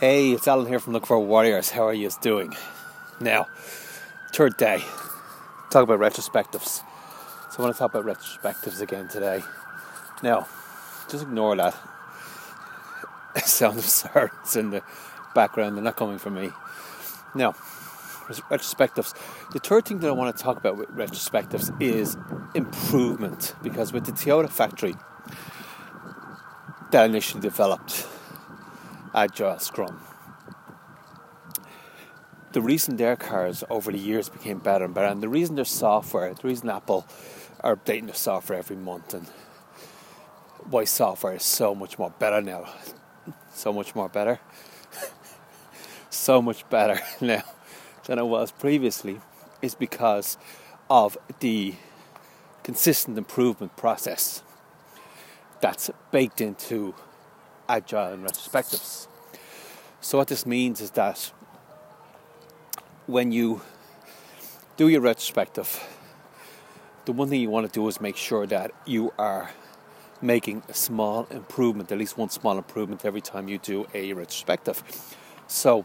Hey, it's Alan here from Look for Warriors. How are you doing? Now, third day. Talk about retrospectives. So I want to talk about retrospectives again today. Now, just ignore that sound of sirens in the background. They're not coming from me. Now, retrospectives. The third thing that I want to talk about with retrospectives is improvement. Because with the Toyota factory that initially developed Agile Scrum, the reason their cars over the years became better and better, and the reason their software, the reason Apple are updating their software every month, and why software is so much more better now, so much more better, so much better now than it was previously, is because of the consistent improvement process that's baked into agile and retrospectives. So, what this means is that when you do your retrospective, the one thing you want to do is make sure that you are making a small improvement, at least one small improvement every time you do a retrospective. So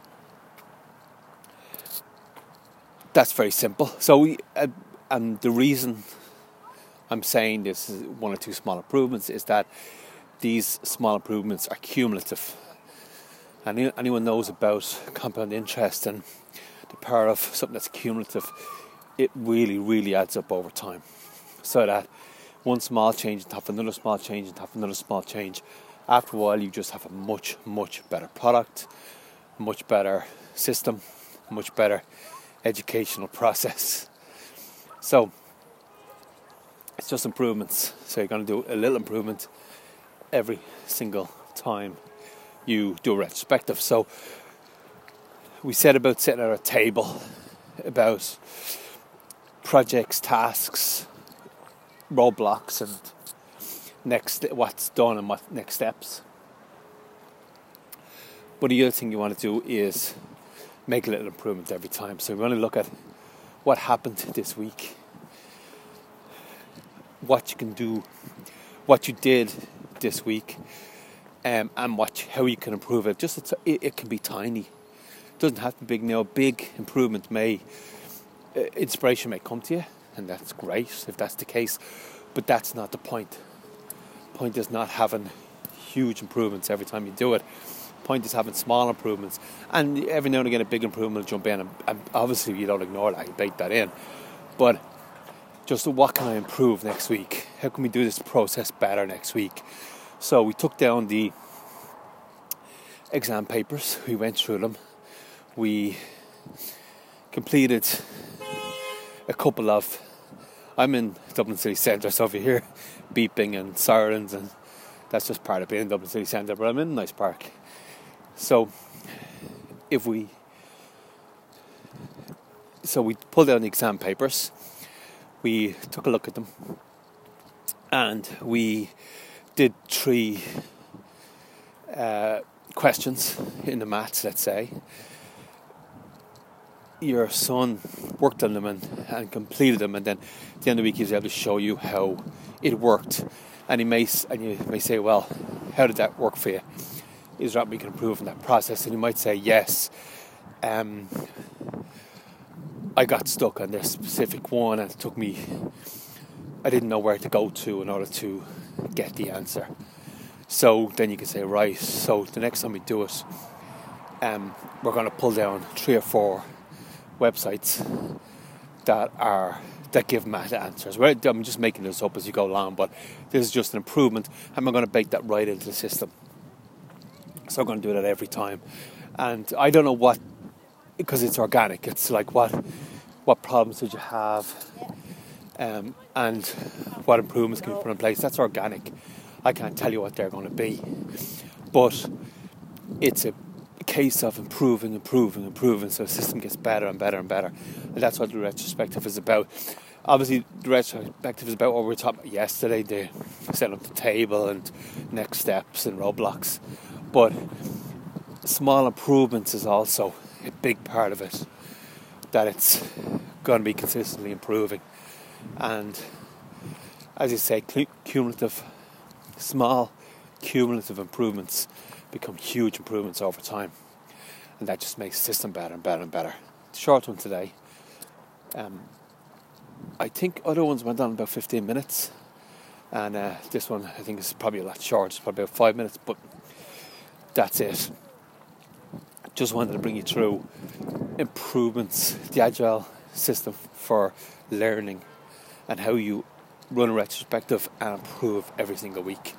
that's very simple. So we, uh, and the reason I'm saying this is one or two small improvements is that these small improvements are cumulative. And anyone knows about compound interest and the power of something that's cumulative, it really, really adds up over time. So that one small change and have another small change and have another small change. After a while, you just have a much, much better product, much better system, much better educational process. So it's just improvements. So you're going to do a little improvement every single time you do a retrospective. So we set about sitting at a table about projects, tasks, roadblocks, and next what's done and what next steps. But the other thing you want to do is make a little improvement every time. So we want to look at what happened this week, what you can do, what you did this week, um, and watch how you can improve it. Just it, it can be tiny it doesn't have to be big now. Big improvement may, uh, inspiration may come to you, and that's great if that's the case. But that's not the point. Point is not having huge improvements every time you do it. Point is having small improvements, and every now and again a big improvement will jump in. And, and obviously you don't ignore that; you bake that in. But just what can I improve next week? How can we do this process better next week? So we took down the exam papers. We went through them we completed a couple of. I'm in Dublin City Centre, so if you hear beeping and sirens, and that's just part of being in Dublin City Centre, but I'm in a nice park. So if we. So we pulled down the exam papers, we took a look at them, and we did three uh, questions in the maths, let's say, your son worked on them and, and completed them, and then at the end of the week he's able to show you how it worked, and he may and you may say, well, how did that work for you? Is that we can improve in that process? And you might say, yes. Um, I got stuck on this specific one, and it took me. I didn't know where to go to in order to get the answer. So then you can say, right. So the next time we do it, um, we're going to pull down three or four websites that are that give math answers. I'm just making this up as you go along, but this is just an improvement, and I'm going to bake that right into the system. So I'm going to do that every time, and I don't know what because it's organic. It's like what what problems did you have, um, and what improvements can be put in place. That's organic. I can't tell you what they're going to be, but it's a case of improving, improving, improving, so the system gets better and better and better. And that's what the retrospective is about. Obviously, the retrospective is about what we were talking about yesterday the setting up the table and next steps and roadblocks. But small improvements is also a big part of it, that it's going to be consistently improving. And as you say, cumulative, small cumulative improvements become huge improvements over time. and that just makes the system better and better and better. Short one today. Um, I think other ones went on about 15 minutes, and uh, this one I think is probably a lot short. It's probably about five minutes, but that's it. Just wanted to bring you through improvements, the agile system for learning, and how you run a retrospective and improve every single week.